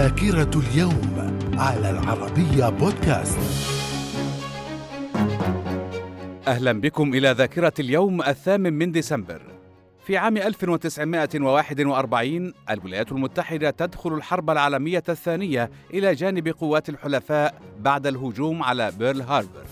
ذاكرة اليوم على العربية بودكاست. أهلا بكم إلى ذاكرة اليوم الثامن من ديسمبر. في عام 1941 الولايات المتحدة تدخل الحرب العالمية الثانية إلى جانب قوات الحلفاء بعد الهجوم على بيرل هاربر.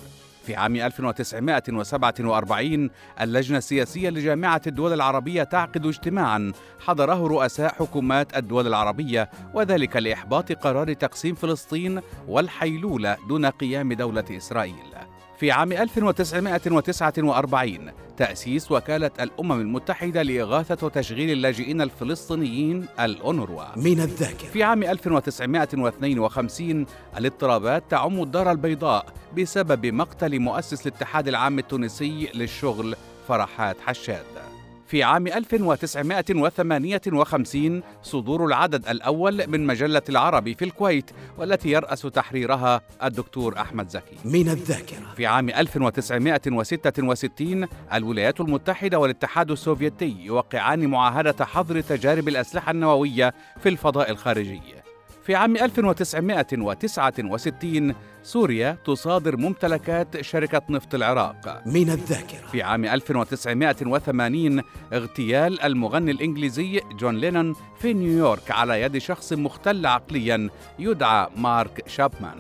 في عام 1947 اللجنة السياسية لجامعة الدول العربية تعقد اجتماعا. حضره رؤساء حكومات الدول العربية وذلك لإحباط قرار تقسيم فلسطين والحيلولة دون قيام دولة إسرائيل. في عام 1949 تأسيس وكالة الأمم المتحدة لإغاثة وتشغيل اللاجئين الفلسطينيين الأونروا. من الذاكرة. في عام 1952 الاضطرابات تعم الدار البيضاء بسبب مقتل مؤسس الاتحاد العام التونسي للشغل فرحات حشاد. في عام 1958 صدور العدد الأول من مجلة العربي في الكويت والتي يرأس تحريرها الدكتور أحمد زكي. من الذاكرة. في عام 1966 الولايات المتحدة والاتحاد السوفيتي يوقعان معاهدة حظر تجارب الأسلحة النووية في الفضاء الخارجي. في عام 1969 سوريا تصادر ممتلكات شركة نفط العراق. من الذاكرة. في عام 1980 اغتيال المغني الإنجليزي جون لينون في نيويورك على يد شخص مختل عقليا يدعى مارك شابمان.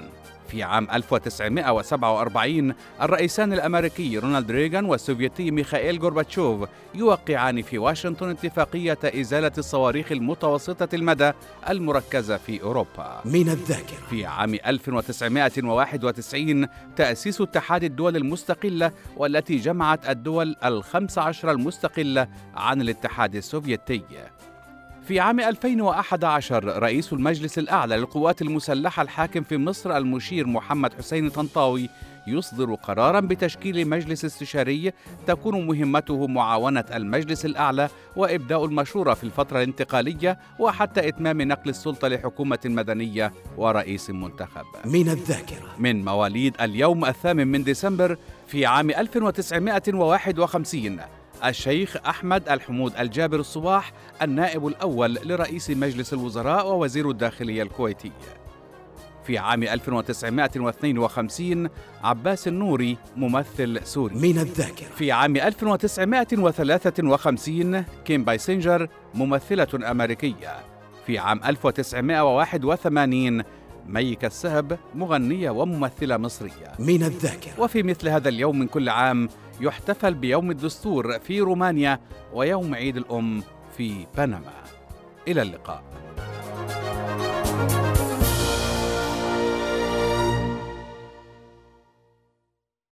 في عام 1947 الرئيسان الأمريكي رونالد ريغان والسوفيتي ميخائيل غورباتشوف يوقعان في واشنطن اتفاقية إزالة الصواريخ المتوسطة المدى المركزة في أوروبا. من الذاكرة. في عام 1991 تأسيس اتحاد الدول المستقلة والتي جمعت الدول الخمس عشر المستقلة عن الاتحاد السوفيتي. في عام 2011 رئيس المجلس الأعلى للقوات المسلحة الحاكم في مصر المشير محمد حسين طنطاوي يصدر قرارا بتشكيل مجلس استشاري تكون مهمته معاونة المجلس الأعلى وإبداء المشورة في الفترة الانتقالية وحتى إتمام نقل السلطة لحكومة مدنية ورئيس منتخب. من الذاكرة. من مواليد اليوم الثامن من ديسمبر في عام 1951 الشيخ أحمد الحمود الجابر الصباح النائب الأول لرئيس مجلس الوزراء ووزير الداخلية الكويتي. في عام 1952 عباس النوري ممثل سوري. من الذاكرة. في عام 1953 كيم بايسنجر ممثلة أمريكية. في عام 1981 ميكا السهب مغنية وممثلة مصرية. من الذاكرة. وفي مثل هذا اليوم من كل عام يحتفل بيوم الدستور في رومانيا ويوم عيد الأم في بنما. إلى اللقاء.